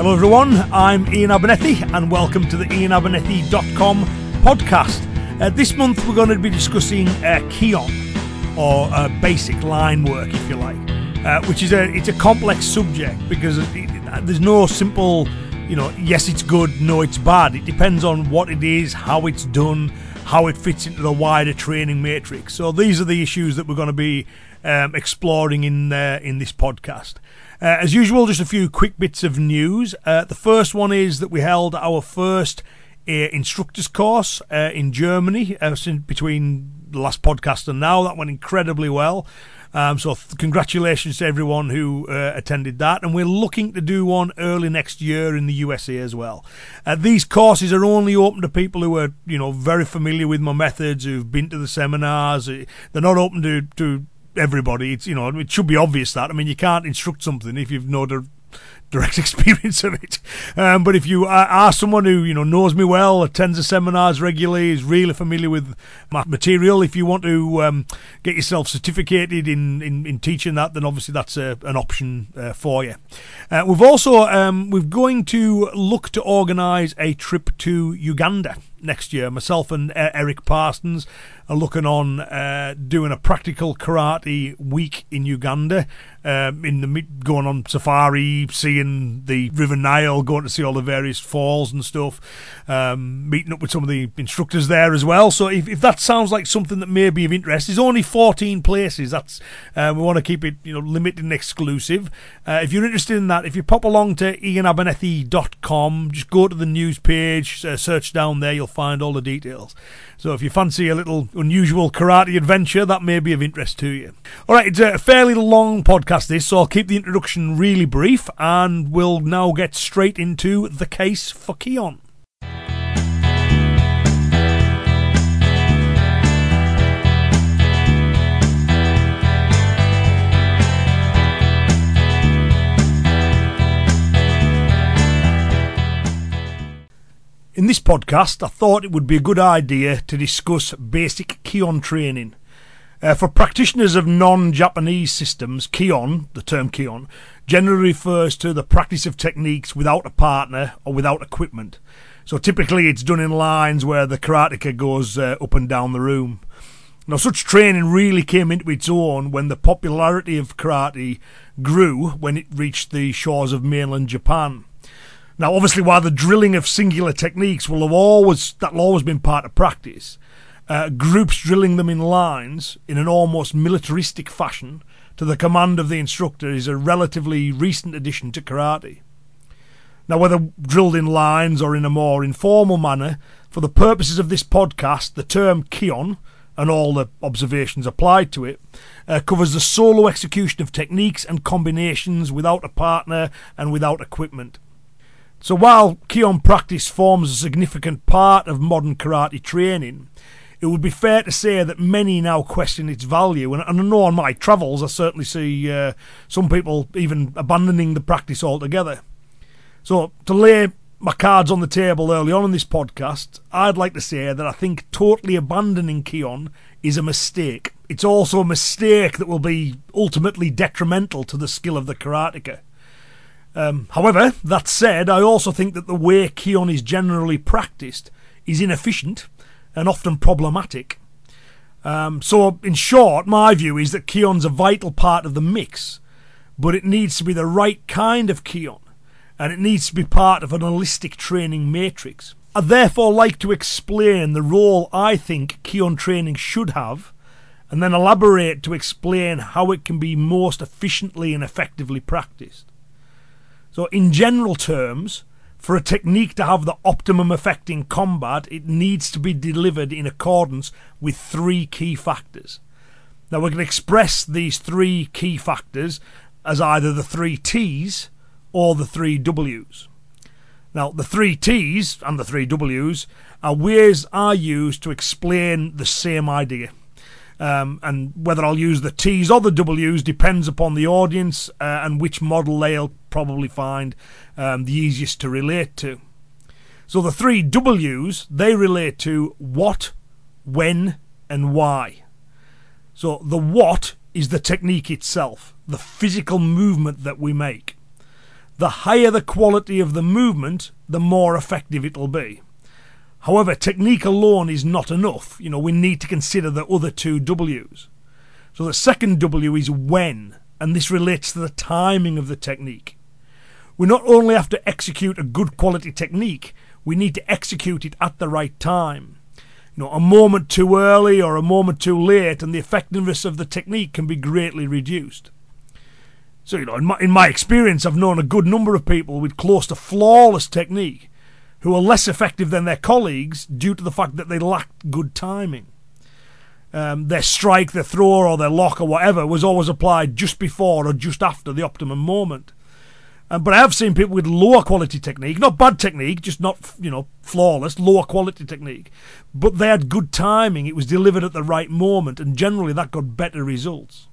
Hello, everyone. I'm Ian Abernethy, and welcome to the IanAbernethy.com podcast. Uh, this month, we're going to be discussing uh, Kihon, or uh, basic line work, if you like, uh, which is a it's a complex subject because it, it, there's no simple, you know, yes, it's good, no, it's bad. It depends on what it is, how it's done, how it fits into the wider training matrix. So these are the issues that we're going to be um, exploring in uh, in this podcast. Uh, as usual, just a few quick bits of news. Uh, the first one is that we held our first uh, instructors course uh, in Germany uh, between the last podcast and now. That went incredibly well. Um, so th- congratulations to everyone who uh, attended that, and we're looking to do one early next year in the USA as well. Uh, these courses are only open to people who are, you know, very familiar with my methods, who've been to the seminars. They're not open to to everybody. It's you know it should be obvious that I mean you can't instruct something if you've no direct experience of it. Um, but if you are someone who you know knows me well, attends the seminars regularly, is really familiar with my material, if you want to um, get yourself certificated in, in, in, teaching that, then obviously that's a, an option uh, for you. Uh, we've also um, we're going to look to organise a trip to Uganda next year. Myself and Eric Parsons are looking on uh, doing a practical karate week in Uganda. Um, in the going on safari, seeing the River Nile, going to see all the various falls and stuff, um, meeting up with some of the instructors there as well. So if, if that sounds like something that may be of interest, there's only 14 places. That's uh, we want to keep it you know limited and exclusive. Uh, if you're interested in that, if you pop along to ianabernethy.com, just go to the news page, uh, search down there, you'll find all the details. So if you fancy a little unusual karate adventure, that may be of interest to you. All right, it's a fairly long podcast, this, so I'll keep the introduction really brief, and we'll now get straight into the case for Kihon. In this podcast, I thought it would be a good idea to discuss basic Kihon training. Uh, for practitioners of non Japanese systems, Kihon, the term Kihon, generally refers to the practice of techniques without a partner or without equipment. So typically it's done in lines where the karateka goes uh, up and down the room. Now, such training really came into its own when the popularity of karate grew when it reached the shores of mainland Japan. Now, obviously, while the drilling of singular techniques will have always that'll always been part of practice, uh, groups drilling them in lines in an almost militaristic fashion to the command of the instructor is a relatively recent addition to karate. Now, whether drilled in lines or in a more informal manner, for the purposes of this podcast, the term Kihon and all the observations applied to it uh, covers the solo execution of techniques and combinations without a partner and without equipment. So while Kihon practice forms a significant part of modern karate training, it would be fair to say that many now question its value. And, and I know on my travels, I certainly see uh, some people even abandoning the practice altogether. So to lay my cards on the table early on in this podcast, I'd like to say that I think totally abandoning Kihon is a mistake. It's also a mistake that will be ultimately detrimental to the skill of the karateka. Um, however, that said, I also think that the way Kihon is generally practiced is inefficient and often problematic. Um, so, in short, my view is that Kihon's a vital part of the mix, but it needs to be the right kind of Kihon, and it needs to be part of an holistic training matrix. I therefore like to explain the role I think Kihon training should have, and then elaborate to explain how it can be most efficiently and effectively practiced. So, in general terms, for a technique to have the optimum effect in combat, it needs to be delivered in accordance with three key factors. Now, we can express these three key factors as either the three T's or the three W's. Now, the three T's and the three W's are ways I use to explain the same idea. Um, and whether I'll use the T's or the W's depends upon the audience uh, and which model they'll probably find um, the easiest to relate to. So the three W's they relate to what, when, and why. So the what is the technique itself, the physical movement that we make. the higher the quality of the movement, the more effective it'll be. However, technique alone is not enough. You know, we need to consider the other two W's. So the second W is when, and this relates to the timing of the technique. We not only have to execute a good quality technique, we need to execute it at the right time. You know, a moment too early or a moment too late, and the effectiveness of the technique can be greatly reduced. So, you know, in my, in my experience, I've known a good number of people with close to flawless technique who are less effective than their colleagues due to the fact that they lacked good timing. Um, their strike, their throw, or their lock, or whatever was always applied just before or just after the optimum moment. Um, but I have seen people with lower quality technique, not bad technique, just not you know flawless, lower quality technique, but they had good timing. It was delivered at the right moment, and generally that got better results.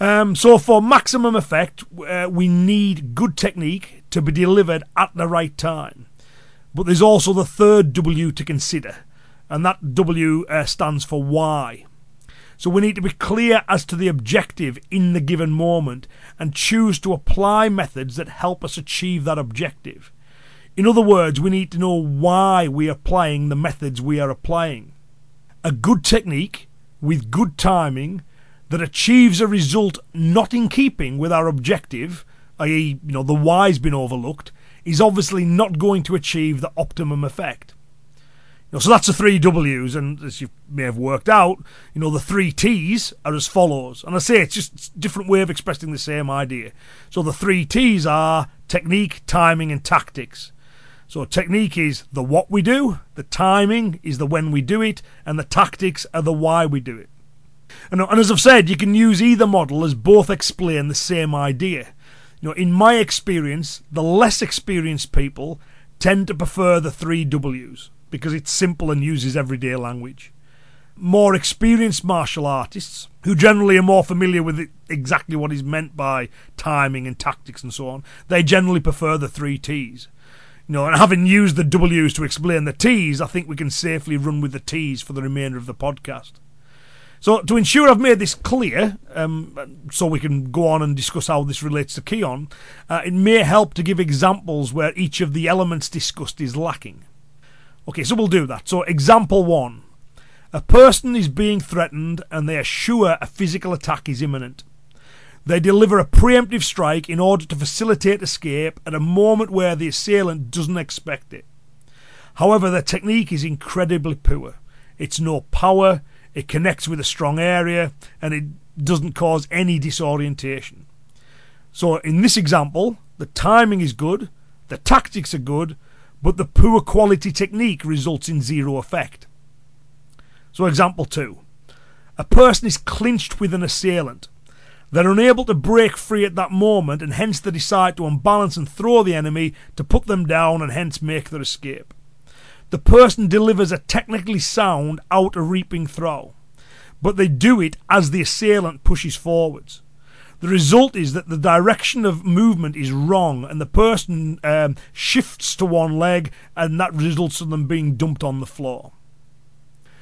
Um, so for maximum effect, uh, we need good technique to be delivered at the right time. But there's also the third W to consider, and that W uh, stands for why. So we need to be clear as to the objective in the given moment and choose to apply methods that help us achieve that objective. In other words, we need to know why we are applying the methods we are applying. A good technique with good timing that achieves a result not in keeping with our objective, i.e., you know, the why's been overlooked, is obviously not going to achieve the optimum effect. Know, so that's the three W's, and as you may have worked out, you know, the three T's are as follows. And I say it's just a different way of expressing the same idea. So the three T's are technique, timing, and tactics. So technique is the what we do, the timing is the when we do it, and the tactics are the why we do it. And, and as I've said, you can use either model as both explain the same idea. You know, in my experience, the less experienced people tend to prefer the three W's because it's simple and uses everyday language. More experienced martial artists, who generally are more familiar with exactly what is meant by timing and tactics and so on, they generally prefer the three T's. You know, and having used the W's to explain the T's, I think we can safely run with the T's for the remainder of the podcast. So, to ensure I've made this clear, um, so we can go on and discuss how this relates to Kihon, uh, it may help to give examples where each of the elements discussed is lacking. Okay, so we'll do that. So, example one a person is being threatened and they are sure a physical attack is imminent. They deliver a preemptive strike in order to facilitate escape at a moment where the assailant doesn't expect it. However, their technique is incredibly poor. It's no power, it connects with a strong area, and it doesn't cause any disorientation. So, in this example, the timing is good, the tactics are good, but the poor quality technique results in zero effect. So, example two a person is clinched with an assailant. They're unable to break free at that moment, and hence they decide to unbalance and throw the enemy to put them down and hence make their escape the person delivers a technically sound outer reaping throw, but they do it as the assailant pushes forwards. The result is that the direction of movement is wrong, and the person um, shifts to one leg, and that results in them being dumped on the floor.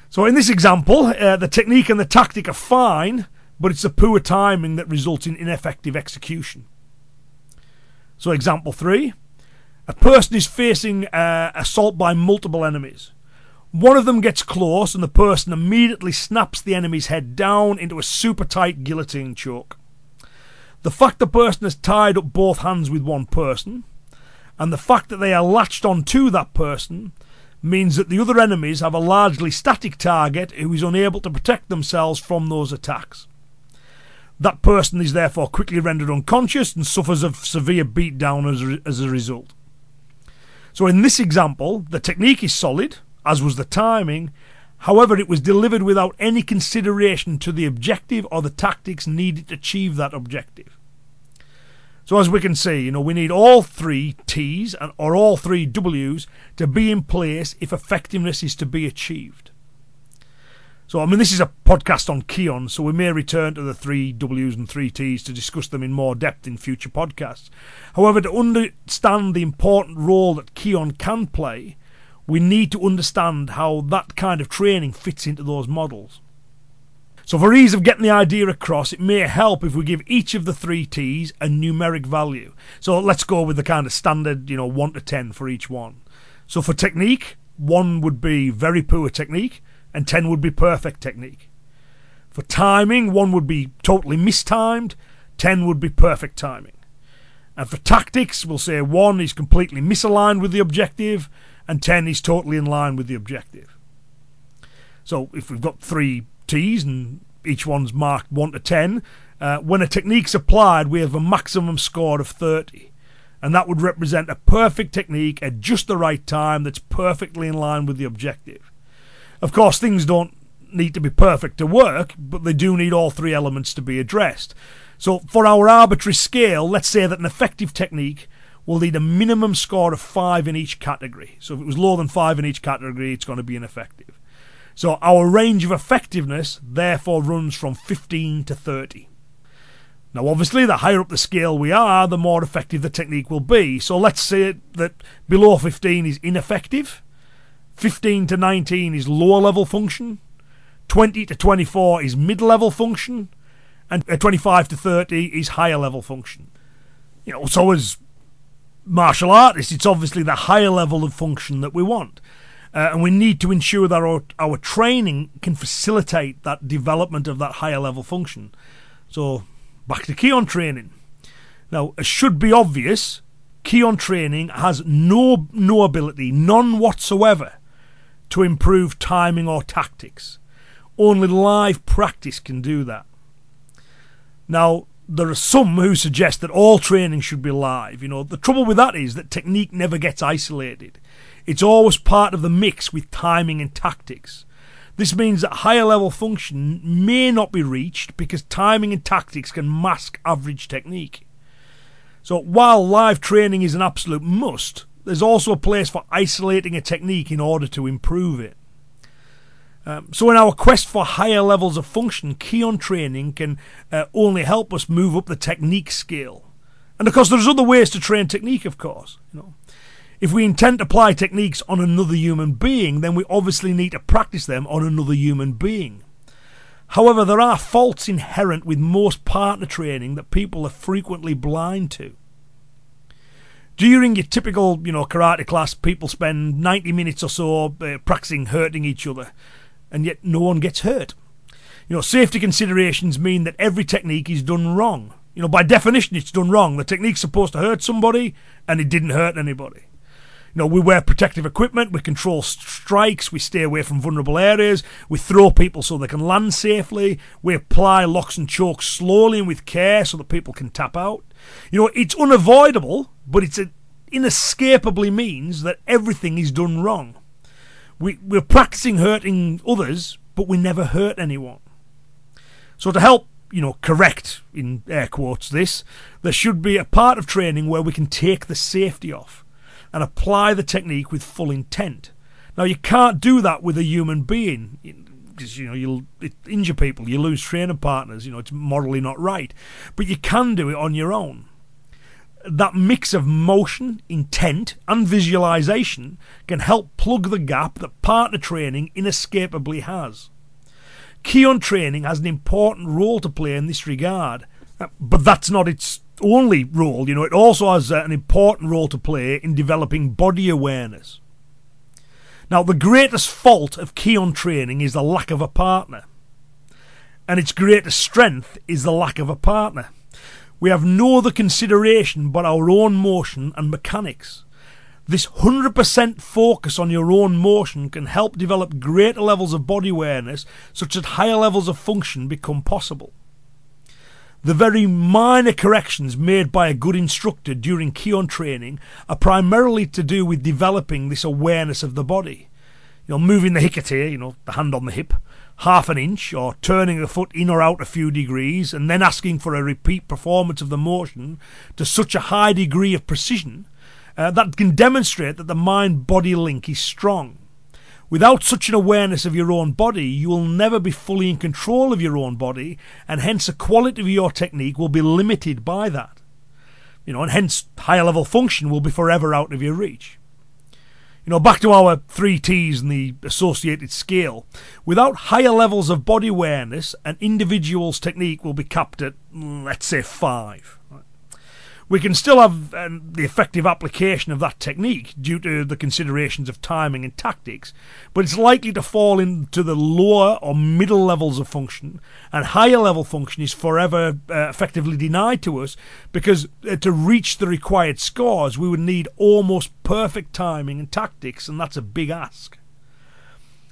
So, in this example, uh, the technique and the tactic are fine, but it's the poor timing that results in ineffective execution. So, example three a person is facing uh, assault by multiple enemies. One of them gets close, and the person immediately snaps the enemy's head down into a super tight guillotine choke. The fact the person has tied up both hands with one person, and the fact that they are latched onto that person, means that the other enemies have a largely static target who is unable to protect themselves from those attacks. That person is therefore quickly rendered unconscious and suffers a severe beatdown as a, as a result. So in this example, the technique is solid, as was the timing. However, it was delivered without any consideration to the objective or the tactics needed to achieve that objective. So as we can see, you know, we need all three T's and or all three W's to be in place if effectiveness is to be achieved. So, I mean, this is a podcast on Kihon, so we may return to the three W's and three T's to discuss them in more depth in future podcasts. However, to understand the important role that Kihon can play, we need to understand how that kind of training fits into those models. So for ease of getting the idea across, it may help if we give each of the three T's a numeric value. So let's go with the kind of standard, you know, 1 to 10 for each one. So for technique, 1 would be very poor technique, and 10 would be perfect technique. For timing, 1 would be totally mistimed, 10 would be perfect timing. And for tactics, we'll say 1 is completely misaligned with the objective, and 10 is totally in line with the objective. So if we've got three T's and each one's marked 1 to 10, uh, when a technique's applied, we have a maximum score of 30 and that would represent a perfect technique at just the right time that's perfectly in line with the objective. Of course, things don't need to be perfect to work, but they do need all three elements to be addressed. So, for our arbitrary scale, let's say that an effective technique will need a minimum score of 5 in each category. So, if it was lower than 5 in each category, it's going to be ineffective. So, our range of effectiveness therefore runs from 15 to 30. Now, obviously, the higher up the scale we are, the more effective the technique will be. So let's say that below 15 is ineffective, 15 to 19 is lower level function, 20 to 24 is mid level function, and uh, 25 to 30 is higher level function. You know, so as martial artists, it's obviously the higher level of function that we want. Uh, and we need to ensure that our, our training can facilitate that development of that higher level function. So Back to Kihon training. Now, it should be obvious, Kihon training has no, no ability, none whatsoever, to improve timing or tactics. Only live practice can do that. Now, there are some who suggest that all training should be live. You know, the trouble with that is that technique never gets isolated. It's always part of the mix with timing and tactics. This means that higher level function may not be reached because timing and tactics can mask average technique. So while live training is an absolute must, there's also a place for isolating a technique in order to improve it. Um, so in our quest for higher levels of function, Kihon training can uh, only help us move up the technique scale. And of course, there's other ways to train technique. Of course, you know, if we intend to apply techniques on another human being, then we obviously need to practice them on another human being. However, there are faults inherent with most partner training that people are frequently blind to. During your typical, you know, karate class, people spend 90 minutes or so uh, practicing hurting each other, and yet no one gets hurt. You know, safety considerations mean that every technique is done wrong. You know, by definition, it's done wrong. The technique's supposed to hurt somebody, and it didn't hurt anybody. You know, we wear protective equipment, we control strikes, we stay away from vulnerable areas, we throw people so they can land safely, we apply locks and chokes slowly and with care so that people can tap out. You know, it's unavoidable, but it's an inescapably means that everything is done wrong. We, we're practicing hurting others, but we never hurt anyone. So to help you know, correct in air quotes this, there should be a part of training where we can take the safety off and apply the technique with full intent. Now, you can't do that with a human being because you know you'll injure people, you lose training partners. You know it's morally not right, but you can do it on your own. That mix of motion, intent, and visualization can help plug the gap that partner training inescapably has. Kihon training has an important role to play in this regard, but that's not its only role, you know, it also has uh, an important role to play in developing body awareness. Now, the greatest fault of Kihon training is the lack of a partner, and its greatest strength is the lack of a partner. We have no other consideration but our own motion and mechanics. This 100% focus on your own motion can help develop greater levels of body awareness such that higher levels of function become possible. The very minor corrections made by a good instructor during Kihon training are primarily to do with developing this awareness of the body. You know, moving the hikite, you know, the hand on the hip, half an inch, or turning the foot in or out a few degrees, and then asking for a repeat performance of the motion to such a high degree of precision uh, that can demonstrate that the mind body link is strong. Without such an awareness of your own body, you will never be fully in control of your own body, and hence the quality of your technique will be limited by that. You know, and hence higher level function will be forever out of your reach. You know, back to our three T's and the associated scale. Without higher levels of body awareness, an individual's technique will be capped at, mm, let's say, five. We can still have um, the effective application of that technique due to the considerations of timing and tactics, but it's likely to fall into the lower or middle levels of function, and higher level function is forever uh, effectively denied to us because uh, to reach the required scores, we would need almost perfect timing and tactics, and that's a big ask.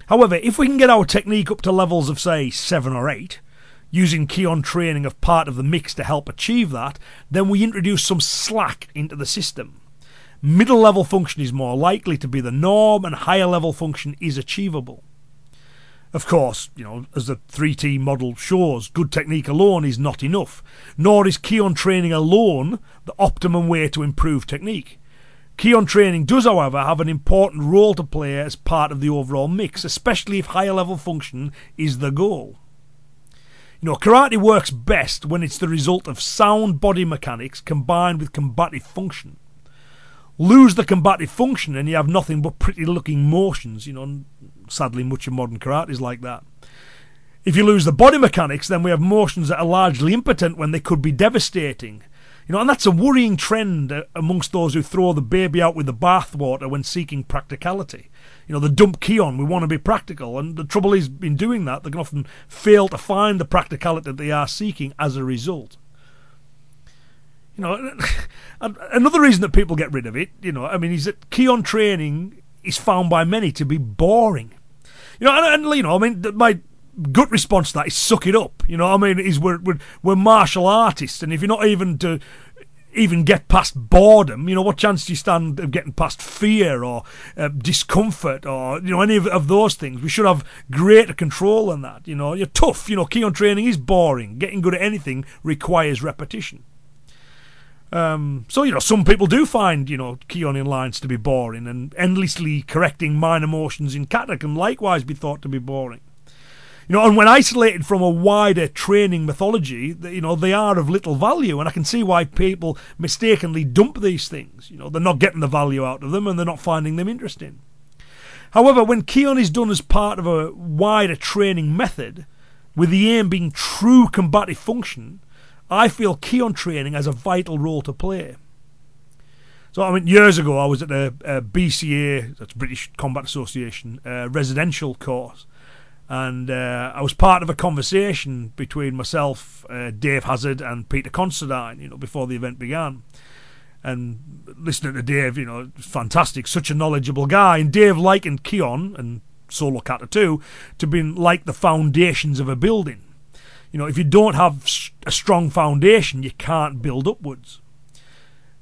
However, if we can get our technique up to levels of, say, 7 or 8, using Kihon training of part of the mix to help achieve that, then we introduce some slack into the system. Middle level function is more likely to be the norm, and higher level function is achievable. Of course, you know, as the 3T model shows, good technique alone is not enough, nor is Kihon training alone the optimum way to improve technique. Kihon training does, however, have an important role to play as part of the overall mix, especially if higher level function is the goal. You know, karate works best when it's the result of sound body mechanics combined with combative function. Lose the combative function and you have nothing but pretty looking motions, you know, sadly much of modern karate is like that. If you lose the body mechanics, then we have motions that are largely impotent when they could be devastating. You know, and that's a worrying trend uh, amongst those who throw the baby out with the bathwater when seeking practicality you know, the dump Kihon. We want to be practical, and the trouble is, in doing that, they can often fail to find the practicality that they are seeking as a result. You know, another reason that people get rid of it, you know, I mean, is that Kihon training is found by many to be boring. You know, and, and you know, I mean, my gut response to that is suck it up. You know, I mean, is we're, we're we're martial artists, and if you're not even to even get past boredom. You know, what chance do you stand of getting past fear or uh, discomfort or, you know, any of, of, those things? We should have greater control on that. You know, you're tough. You know, Kihon training is boring. Getting good at anything requires repetition. Um, so, you know, some people do find, you know, key Kihon lines to be boring and endlessly correcting minor motions in kata can likewise be thought to be boring. You know, and when isolated from a wider training mythology, you know, they are of little value, and I can see why people mistakenly dump these things. You know, they're not getting the value out of them, and they're not finding them interesting. However, when Kihon is done as part of a wider training method, with the aim being true combative function, I feel Kihon training has a vital role to play. So, I mean, years ago, I was at a, a BCA, that's British Combat Association, uh, residential course, and uh, I was part of a conversation between myself, uh, Dave Hazard, and Peter Consterdine. You know, before the event began, and listening to Dave, you know, fantastic, such a knowledgeable guy. And Dave likened Kihon and Solo Kata too to being like the foundations of a building. You know, if you don't have a strong foundation, you can't build upwards.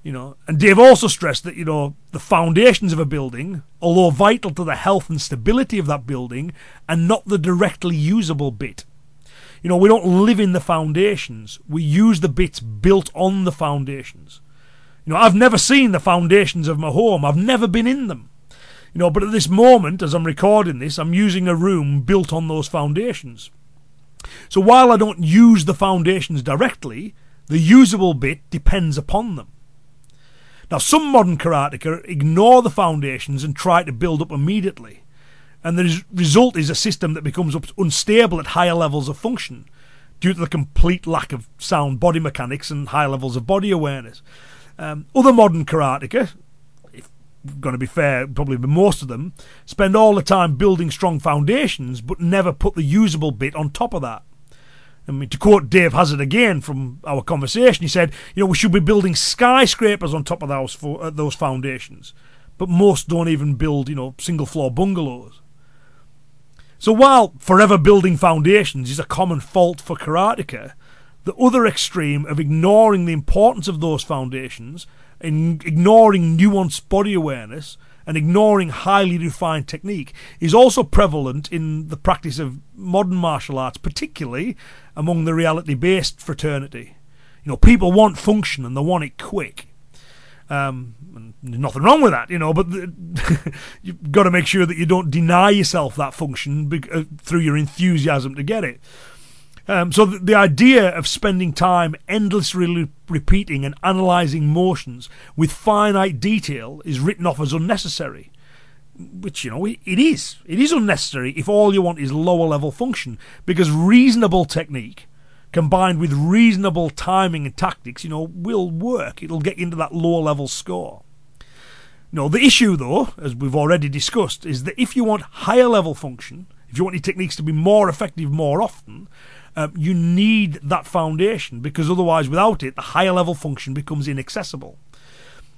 You know, and Dave also stressed that you know the foundations of a building, although vital to the health and stability of that building, are not the directly usable bit. You know, we don't live in the foundations; we use the bits built on the foundations. You know, I've never seen the foundations of my home; I've never been in them. You know, but at this moment, as I'm recording this, I'm using a room built on those foundations. So while I don't use the foundations directly, the usable bit depends upon them. Now, some modern karateka ignore the foundations and try to build up immediately, and the result is a system that becomes unstable at higher levels of function due to the complete lack of sound body mechanics and high levels of body awareness. Um, other modern karateka, if going to be fair, probably most of them, spend all the time building strong foundations but never put the usable bit on top of that. I mean, to quote Dave Hazard again from our conversation, he said, "You know, we should be building skyscrapers on top of those uh, those foundations, but most don't even build, you know, single floor bungalows." So while forever building foundations is a common fault for karateka, the other extreme of ignoring the importance of those foundations and ignoring nuanced body awareness and ignoring highly refined technique is also prevalent in the practice of modern martial arts, particularly among the reality based fraternity. You know, people want function and they want it quick. Um, nothing wrong with that, you know, but the, you've got to make sure that you don't deny yourself that function be, uh, through your enthusiasm to get it. Um, so the, the, idea of spending time endlessly repeating and analysing motions with finite detail is written off as unnecessary. which you know it is. It is unnecessary if all you want is lower level function because reasonable technique combined with reasonable timing and tactics, you know, will work. It'll get you into that lower level score. No, the issue though, as we've already discussed, is that if you want higher level function, if you want your techniques to be more effective more often, um, you need that foundation because otherwise, without it, the higher level function becomes inaccessible.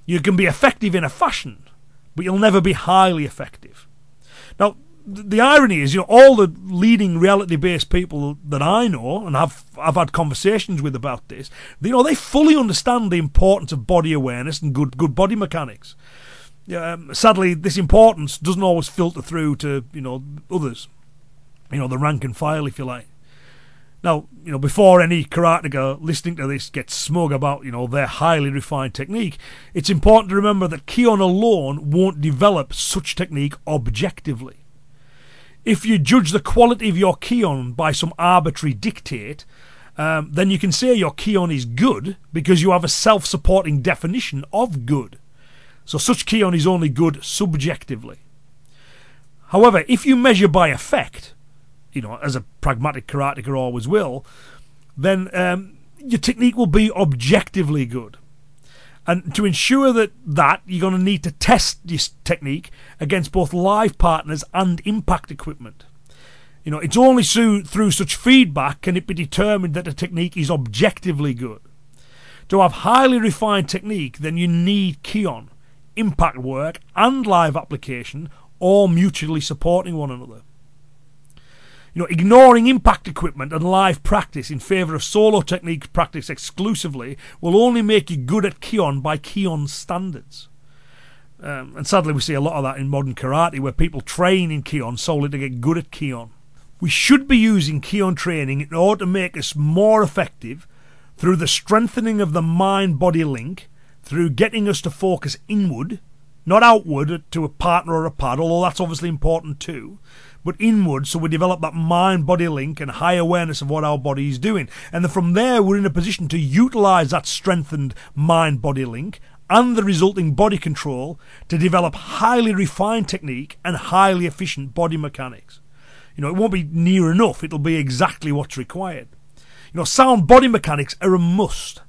You can be effective in a fashion, but you'll never be highly effective. Now, the irony is, you know, all the leading reality-based people that I know and have I've had conversations with about this, you know, they fully understand the importance of body awareness and good good body mechanics. Um, sadly, this importance doesn't always filter through to you know others, you know, the rank and file, if you like. Now, you know, before any karateka listening to this gets smug about, you know, their highly refined technique, it's important to remember that Kihon alone won't develop such technique objectively. If you judge the quality of your Kihon by some arbitrary dictate, um, then you can say your Kihon is good because you have a self supporting definition of good. So such Kihon is only good subjectively. However, if you measure by effect, you know, as a pragmatic karateka always will, then um, your technique will be objectively good. And to ensure that that, you're going to need to test this technique against both live partners and impact equipment. You know, it's only through, through such feedback can it be determined that a technique is objectively good. To have highly refined technique, then you need Kihon, impact work, and live application, all mutually supporting one another. You know, ignoring impact equipment and live practice in favour of solo technique practice exclusively will only make you good at Kihon by Kihon standards. Um, and sadly, we see a lot of that in modern karate where people train in Kihon solely to get good at Kihon. We should be using Kihon training in order to make us more effective through the strengthening of the mind body link, through getting us to focus inward, not outward to a partner or a pad, although that's obviously important too but inward so we develop that mind body link and high awareness of what our body is doing. And then from there, we're in a position to utilize that strengthened mind body link and the resulting body control to develop highly refined technique and highly efficient body mechanics. You know, it won't be near enough, it'll be exactly what's required. You know, sound body mechanics are a must,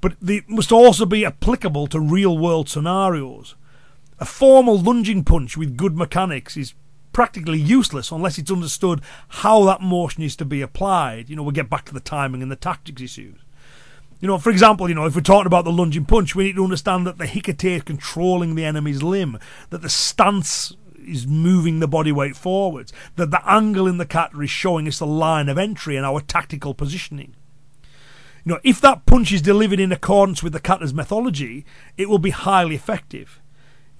but they must also be applicable to real world scenarios. A formal lunging punch with good mechanics is practically useless unless it's understood how that motion is to be applied. You know, we get back to the timing and the tactics issues. You know, for example, you know, if we're talking about the lunging punch, we need to understand that the hikite is controlling the enemy's limb, that the stance is moving the body weight forwards, that the angle in the kata is showing us the line of entry and our tactical positioning. You know, if that punch is delivered in accordance with the kata's methodology, it will be highly effective.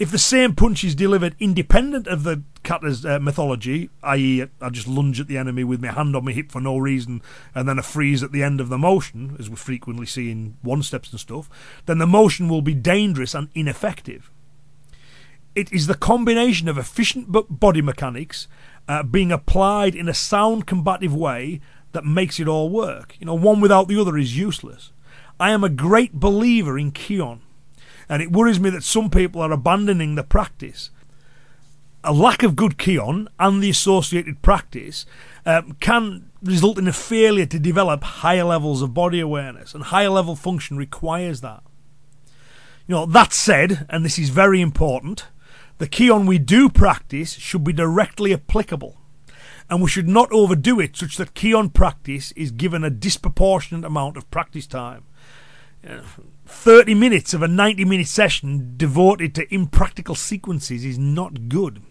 If the same punch is delivered independent of the kata's uh, mythology, i.e., I just lunge at the enemy with my hand on my hip for no reason, and then a freeze at the end of the motion, as we frequently see in one steps and stuff, then the motion will be dangerous and ineffective. It is the combination of efficient body mechanics uh, being applied in a sound combative way that makes it all work. You know, one without the other is useless. I am a great believer in Kihon and it worries me that some people are abandoning the practice. A lack of good Kihon and the associated practice um, can result in a failure to develop higher levels of body awareness, and higher level function requires that. You know, that said, and this is very important, the Kihon we do practice should be directly applicable, and we should not overdo it such that Kihon practice is given a disproportionate amount of practice time. 30 minutes of a 90 minute session devoted to impractical sequences is not good.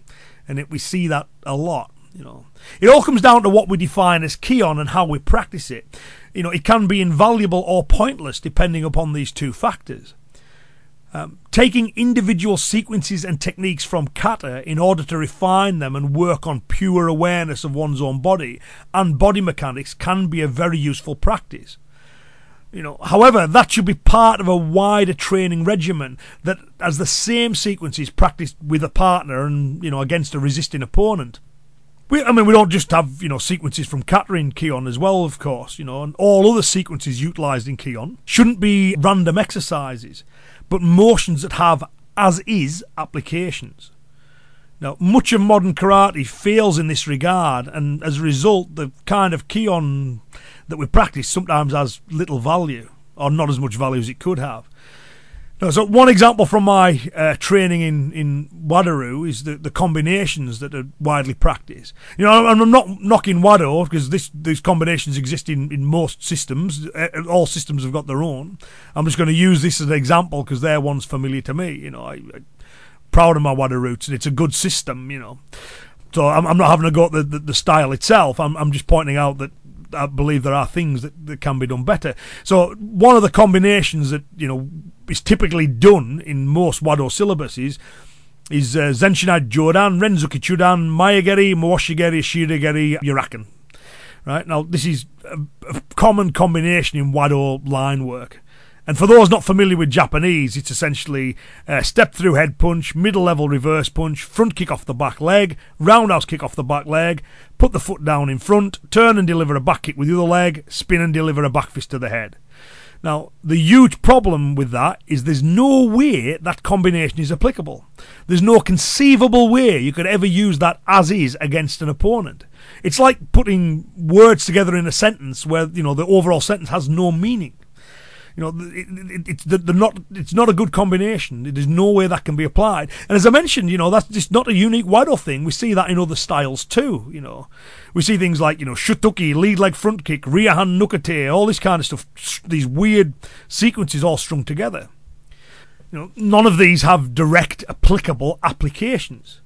And it, we see that a lot. You know, it all comes down to what we define as Kihon and how we practice it. You know, it can be invaluable or pointless depending upon these two factors. Um, taking individual sequences and techniques from kata in order to refine them and work on pure awareness of one's own body and body mechanics can be a very useful practice. You know, however, that should be part of a wider training regimen that has the same sequences practiced with a partner and you know against a resisting opponent. We, I mean, we don't just have you know sequences from kata in Kihon as well, of course. You know, and all other sequences utilised in Kihon shouldn't be random exercises, but motions that have as is applications. Now, much of modern karate fails in this regard, and as a result, the kind of Kihon that we practice sometimes has little value, or not as much value as it could have. Now, so one example from my uh, training in, in Wado-ryu is the, the combinations that are widely practiced. You know, I'm not knocking Wado because this these combinations exist in, in most systems. Uh, all systems have got their own. I'm just going to use this as an example because they're ones familiar to me. You know, I, I proud of my Wado roots, and it's a good system, you know. So I'm, I'm not having a go at the, the, the, style itself. I'm, I'm just pointing out that I believe there are things that, that can be done better. So one of the combinations that you know is typically done in most Wado syllabuses is uh, Zenshinai Jodan, Renzuki Chudan, Maegeri, Mawashigeri, Shirageri, Uraken. Right now, this is a, a common combination in Wado line work. And for those not familiar with Japanese, it's essentially a step through head punch, middle level reverse punch, front kick off the back leg, roundhouse kick off the back leg, put the foot down in front, turn and deliver a back kick with the other leg, spin and deliver a back fist to the head. Now, the huge problem with that is there's no way that combination is applicable. There's no conceivable way you could ever use that as is against an opponent. It's like putting words together in a sentence where, you know, the overall sentence has no meaning. You know, it, it, it's they're not. It's not a good combination. There's no way that can be applied. And as I mentioned, you know, that's just not a unique Wado thing. We see that in other styles too. You know, we see things like you know shutoki, lead leg front kick, rear hand nukite, all this kind of stuff. These weird sequences all strung together. You know, none of these have direct applicable applications.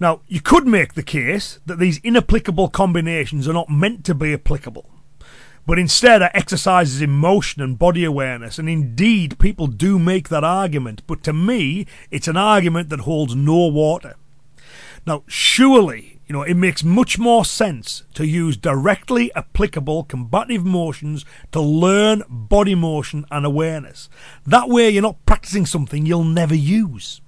Now, you could make the case that these inapplicable combinations are not meant to be applicable but instead are exercises in motion and body awareness. And indeed, people do make that argument, but to me, it's an argument that holds no water. Now, surely, you know, it makes much more sense to use directly applicable combative motions to learn body motion and awareness. That way, you're not practicing something you'll never use.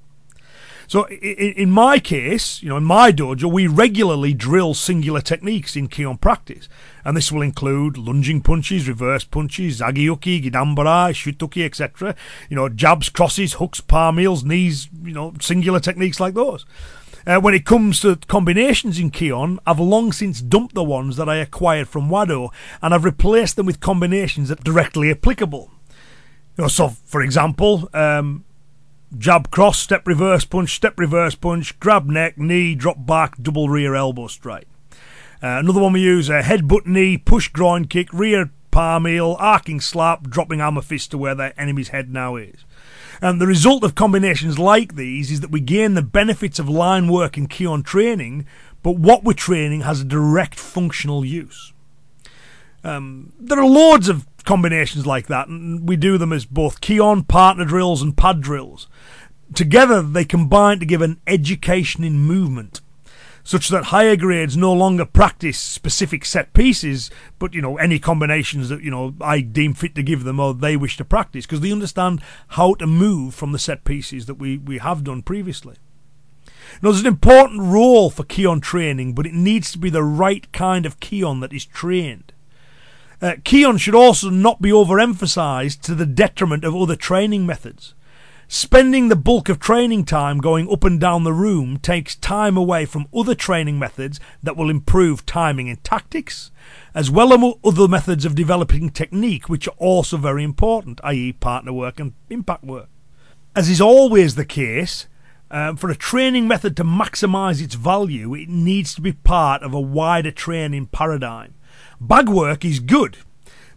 So in, my case, you know, in my dojo, we regularly drill singular techniques in Kihon practice. And this will include lunging punches, reverse punches, zagiyuki, gidambara, shutoki, etc. You know, jabs, crosses, hooks, palm heels, knees, you know, singular techniques like those. Uh, when it comes to combinations in Kihon, I've long since dumped the ones that I acquired from Wado and I've replaced them with combinations that are directly applicable. You know, so, for example, um, jab cross, step reverse punch, step reverse punch, grab neck, knee, drop back, double rear elbow strike. Uh, another one we use a headbutt knee, push groin kick, rear palm heel, arcing slap, dropping hammer fist to where the enemy's head now is. And the result of combinations like these is that we gain the benefits of line work in Kihon training, but what we're training has a direct functional use. Um, there are loads of combinations like that, and we do them as both Kihon, partner drills, and pad drills. Together, they combine to give an education in movement, such that higher grades no longer practice specific set pieces, but you know any combinations that you know I deem fit to give them or they wish to practice, because they understand how to move from the set pieces that we, we have done previously. Now, there's an important role for Kihon training, but it needs to be the right kind of Kihon that is trained. Uh, Kihon should also not be overemphasized to the detriment of other training methods. Spending the bulk of training time going up and down the room takes time away from other training methods that will improve timing and tactics, as well as other methods of developing technique which are also very important, i.e., partner work and impact work. As is always the case, um, for a training method to maximize its value, it needs to be part of a wider training paradigm. Bag work is good,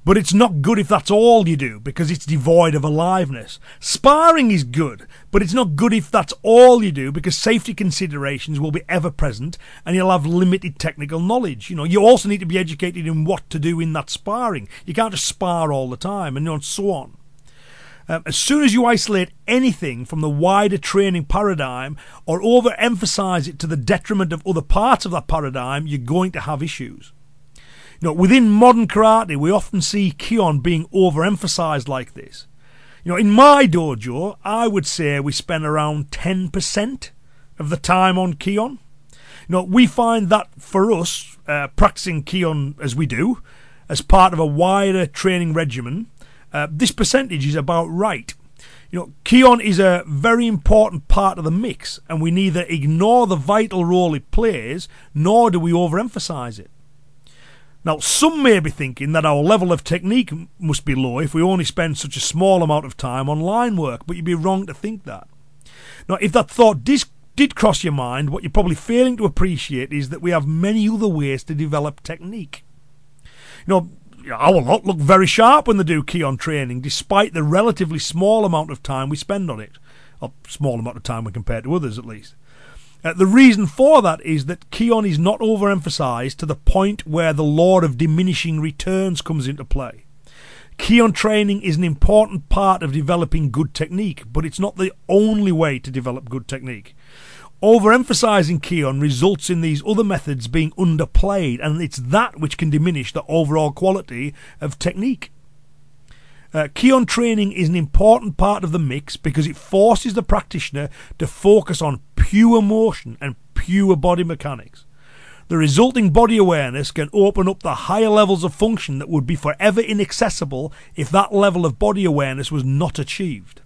but it's not good if that's all you do because it's devoid of aliveness. Sparring is good, but it's not good if that's all you do because safety considerations will be ever present and you'll have limited technical knowledge. You know, you also need to be educated in what to do in that sparring. You can't just spar all the time and so on. Um, as soon as you isolate anything from the wider training paradigm or overemphasize it to the detriment of other parts of that paradigm, you're going to have issues. You know, within modern karate, we often see Kihon being overemphasized like this. You know, in my dojo, I would say we spend around 10% of the time on Kihon. You know, we find that for us, uh, practicing Kihon as we do, as part of a wider training regimen, uh, this percentage is about right. You know, Kihon is a very important part of the mix, and we neither ignore the vital role it plays, nor do we overemphasize it. Now, some may be thinking that our level of technique must be low if we only spend such a small amount of time on line work, but you'd be wrong to think that. Now, if that thought did, did cross your mind, what you're probably failing to appreciate is that we have many other ways to develop technique. You know, our lot look very sharp when they do Kihon training, despite the relatively small amount of time we spend on it. A small amount of time when compared to others, at least. Uh, the reason for that is that Kihon is not overemphasized to the point where the law of diminishing returns comes into play. Kihon training is an important part of developing good technique, but it's not the only way to develop good technique. Overemphasizing Kihon results in these other methods being underplayed, and it's that which can diminish the overall quality of technique. Uh, training is an important part of the mix because it forces the practitioner to focus on pure motion and pure body mechanics. The resulting body awareness can open up the higher levels of function that would be forever inaccessible if that level of body awareness was not achieved.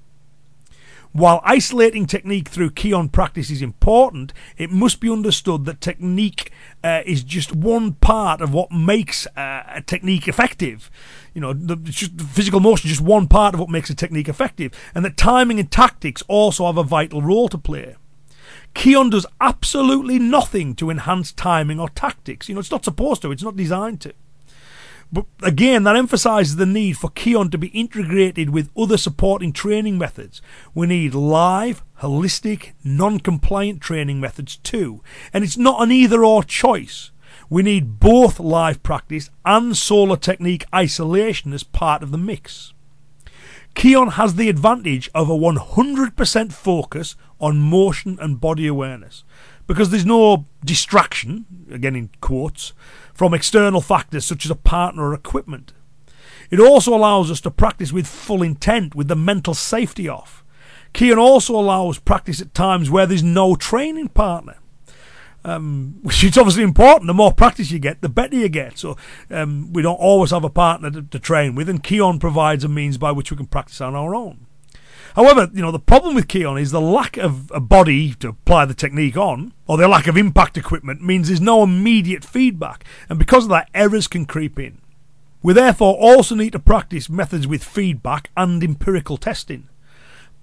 While isolating technique through Kihon practice is important, it must be understood that technique uh, is just one part of what makes uh, a technique effective. You know, the, just, the physical motion is just one part of what makes a technique effective, and that timing and tactics also have a vital role to play. Kihon does absolutely nothing to enhance timing or tactics. You know, it's not supposed to, it's not designed to. But again, that emphasizes the need for Kihon to be integrated with other supporting training methods. We need live, holistic, non compliant training methods too. And it's not an either or choice. We need both live practice and solar technique isolation as part of the mix. Kihon has the advantage of a 100% focus on motion and body awareness because there's no distraction, again in quotes, from external factors such as a partner or equipment. It also allows us to practice with full intent with the mental safety off. Kihon also allows practice at times where there's no training partner. Um, which is obviously important. The more practice you get, the better you get. So um, we don't always have a partner to, to train with, and Kihon provides a means by which we can practice on our own. However, you know, the problem with Kihon is the lack of a body to apply the technique on, or the lack of impact equipment, means there's no immediate feedback, and because of that, errors can creep in. We therefore also need to practice methods with feedback and empirical testing.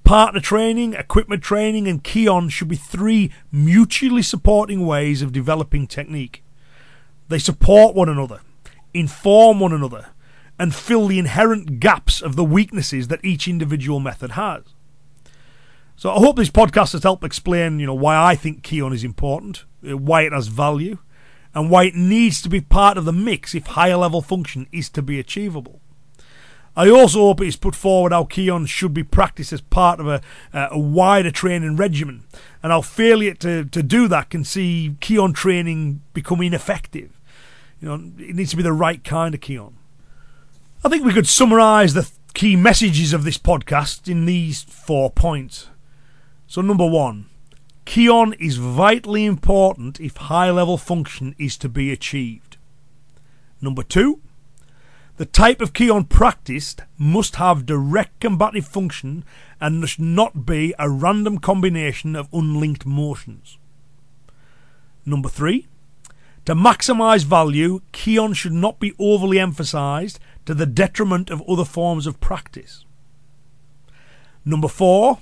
Partner training, equipment training, and Kihon should be three mutually supporting ways of developing technique. They support one another, inform one another, and fill the inherent gaps of the weaknesses that each individual method has. So I hope this podcast has helped explain, you know, why I think Kihon is important, uh, why it has value, and why it needs to be part of the mix if higher level function is to be achievable. I also hope it is put forward how Kihon should be practiced as part of a, uh, a wider training regimen, and how failure to, to do that can see Kihon training become ineffective. You know, it needs to be the right kind of Kihon. I think we could summarise the key messages of this podcast in these four points. So, number one, Kihon is vitally important if high level function is to be achieved. Number two, the type of Kihon practiced must have direct combative function and must not be a random combination of unlinked motions. Number three, to maximise value, Kihon should not be overly emphasised to the detriment of other forms of practice. Number four,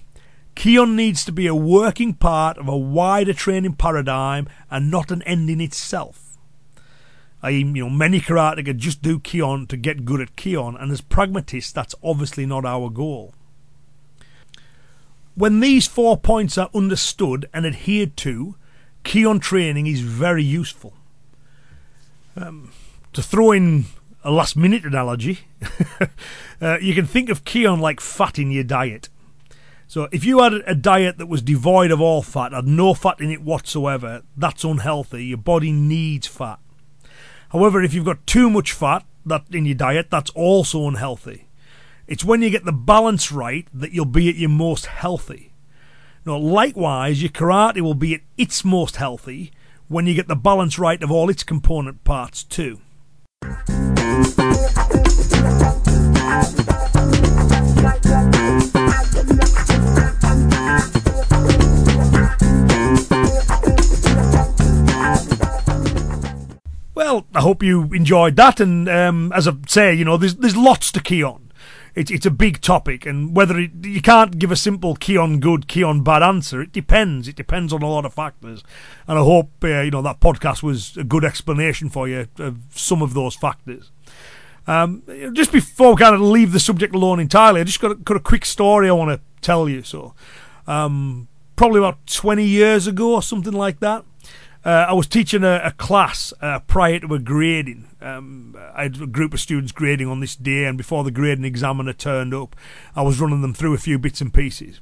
Kihon needs to be a working part of a wider training paradigm and not an end in itself. I, you know, many karateka just do Kihon to get good at Kihon, and as pragmatists, that's obviously not our goal. When these four points are understood and adhered to, Kihon training is very useful. Um, to throw in a last minute analogy, uh, you can think of Kihon like fat in your diet. So if you had a diet that was devoid of all fat, had no fat in it whatsoever, that's unhealthy. Your body needs fat. However, if you've got too much fat that in your diet, that's also unhealthy. It's when you get the balance right that you'll be at your most healthy. Now, likewise, your karate will be at its most healthy when you get the balance right of all its component parts too. I hope you enjoyed that. And um, as I say, you know, there's there's lots to Kihon. It's it's a big topic, and whether it, you can't give a simple Kihon good, Kihon bad answer. It depends. It depends on a lot of factors. And I hope uh, you know that podcast was a good explanation for you of some of those factors. Um, just before we kind of leave the subject alone entirely, I just got a, got a quick story I want to tell you. So, um, probably about 20 years ago or something like that, I was teaching a, a class uh, prior to a grading. Um, I had a group of students grading on this day, and before the grading examiner turned up, I was running them through a few bits and pieces.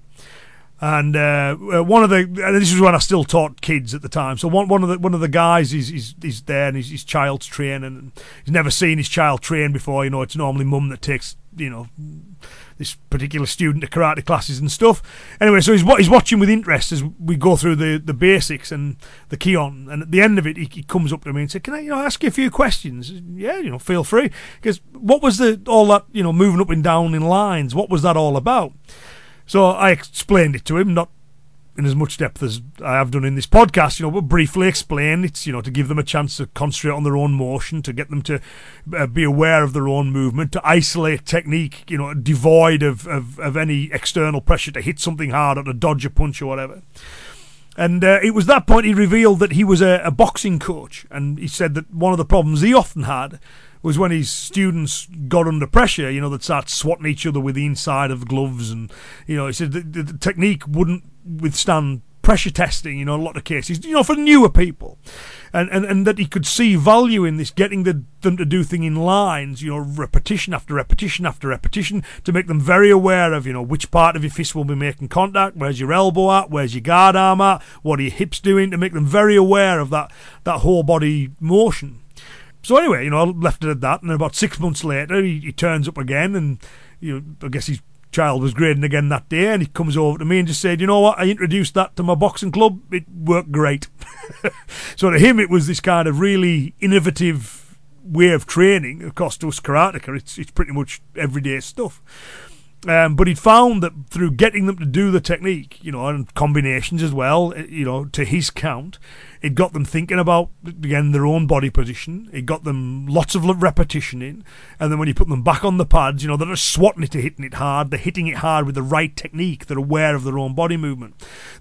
And uh, uh one of the this was when I still taught kids at the time. So one one of the one of the guys is is, is there and his, his child's training and he's never seen his child train before. You know, it's normally mum that takes you know this particular student to karate classes and stuff. Anyway, so he's he's watching with interest as we go through the, the basics and the Kihon. And at the end of it, he, he comes up to me and said, "Can I, you know, ask you a few questions?" Yeah, you know, feel free. Because what was the all that you know moving up and down in lines? What was that all about? So I explained it to him, not in as much depth as I have done in this podcast, you know, but briefly explain it's, you know, to give them a chance to concentrate on their own motion, to get them to uh, be aware of their own movement, to isolate technique, you know, devoid of, of, of any external pressure to hit something hard or to dodge a punch or whatever. And uh, it was that point he revealed that he was a, a boxing coach, and he said that one of the problems he often had was when his students got under pressure, you know, they'd start swatting each other with the inside of gloves. And, you know, he said the, the, the technique wouldn't withstand pressure testing, you know, a lot of cases, you know, for newer people. And, and, and that he could see value in this, getting the, them to do things in lines, you know, repetition after repetition after repetition, to make them very aware of, you know, which part of your fist will be making contact, where's your elbow at, where's your guard arm at, what are your hips doing, to make them very aware of that, that whole body motion. So anyway, you know, I left it at that, and then about six months later, he, he turns up again, and you know, I guess his child was grading again that day, and he comes over to me and just said, "You know what? I introduced that to my boxing club. It worked great." so to him, it was this kind of really innovative way of training. Of course, to us karateka, it's it's pretty much everyday stuff. Um, but he'd found that through getting them to do the technique, you know, and combinations as well, eh, you know, to his count, it got them thinking about again their own body position. It got them lots of repetition in, and then when you put them back on the pads, you know, they're just swatting it hitting it hard. They're hitting it hard with the right technique. They're aware of their own body movement.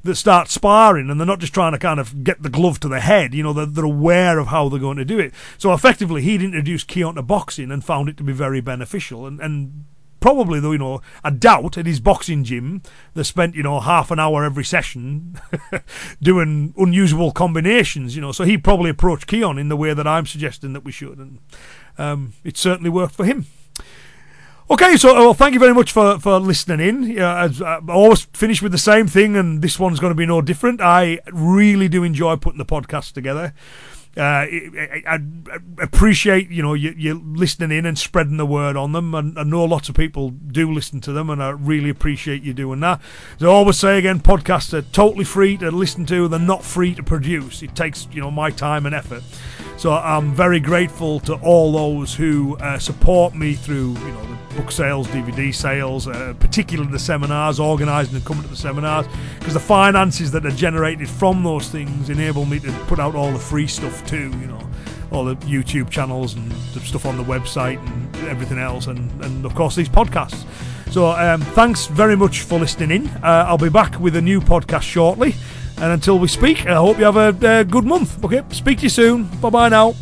They start sparring, and they're not just trying to kind of get the glove to the head. You know, they're, they're aware of how they're going to do it. So effectively, he'd introduced Kihon to boxing and found it to be very beneficial, and and probably though you know I doubt at his boxing gym they spent you know half an hour every session doing unusual combinations you know so he probably approached Kihon in the way that I'm suggesting that we should and um, it certainly worked for him. Okay, so well, thank you very much for, for listening in. Yeah, as, uh, I always finish with the same thing, and this one's going to be no different. I really do enjoy putting the podcast together. Uh, I, I, appreciate you know you, you listening in and spreading the word on them, and I know lots of people do listen to them, and I really appreciate you doing that. As I always say again, podcasts are totally free to listen to; they're not free to produce. It takes you know my time and effort. So I'm very grateful to all those who uh, support me through you know the book sales, DVD sales, uh, particularly the seminars, organising and coming to the seminars, because the finances that are generated from those things enable me to put out all the free too, you know, all the YouTube channels and the stuff on the website and everything else, and, and of course these podcasts. So um, thanks very much for listening in. Uh, I'll be back with a new podcast shortly. And until we speak, I hope you have a, a good month. Okay, speak to you soon. Bye bye now.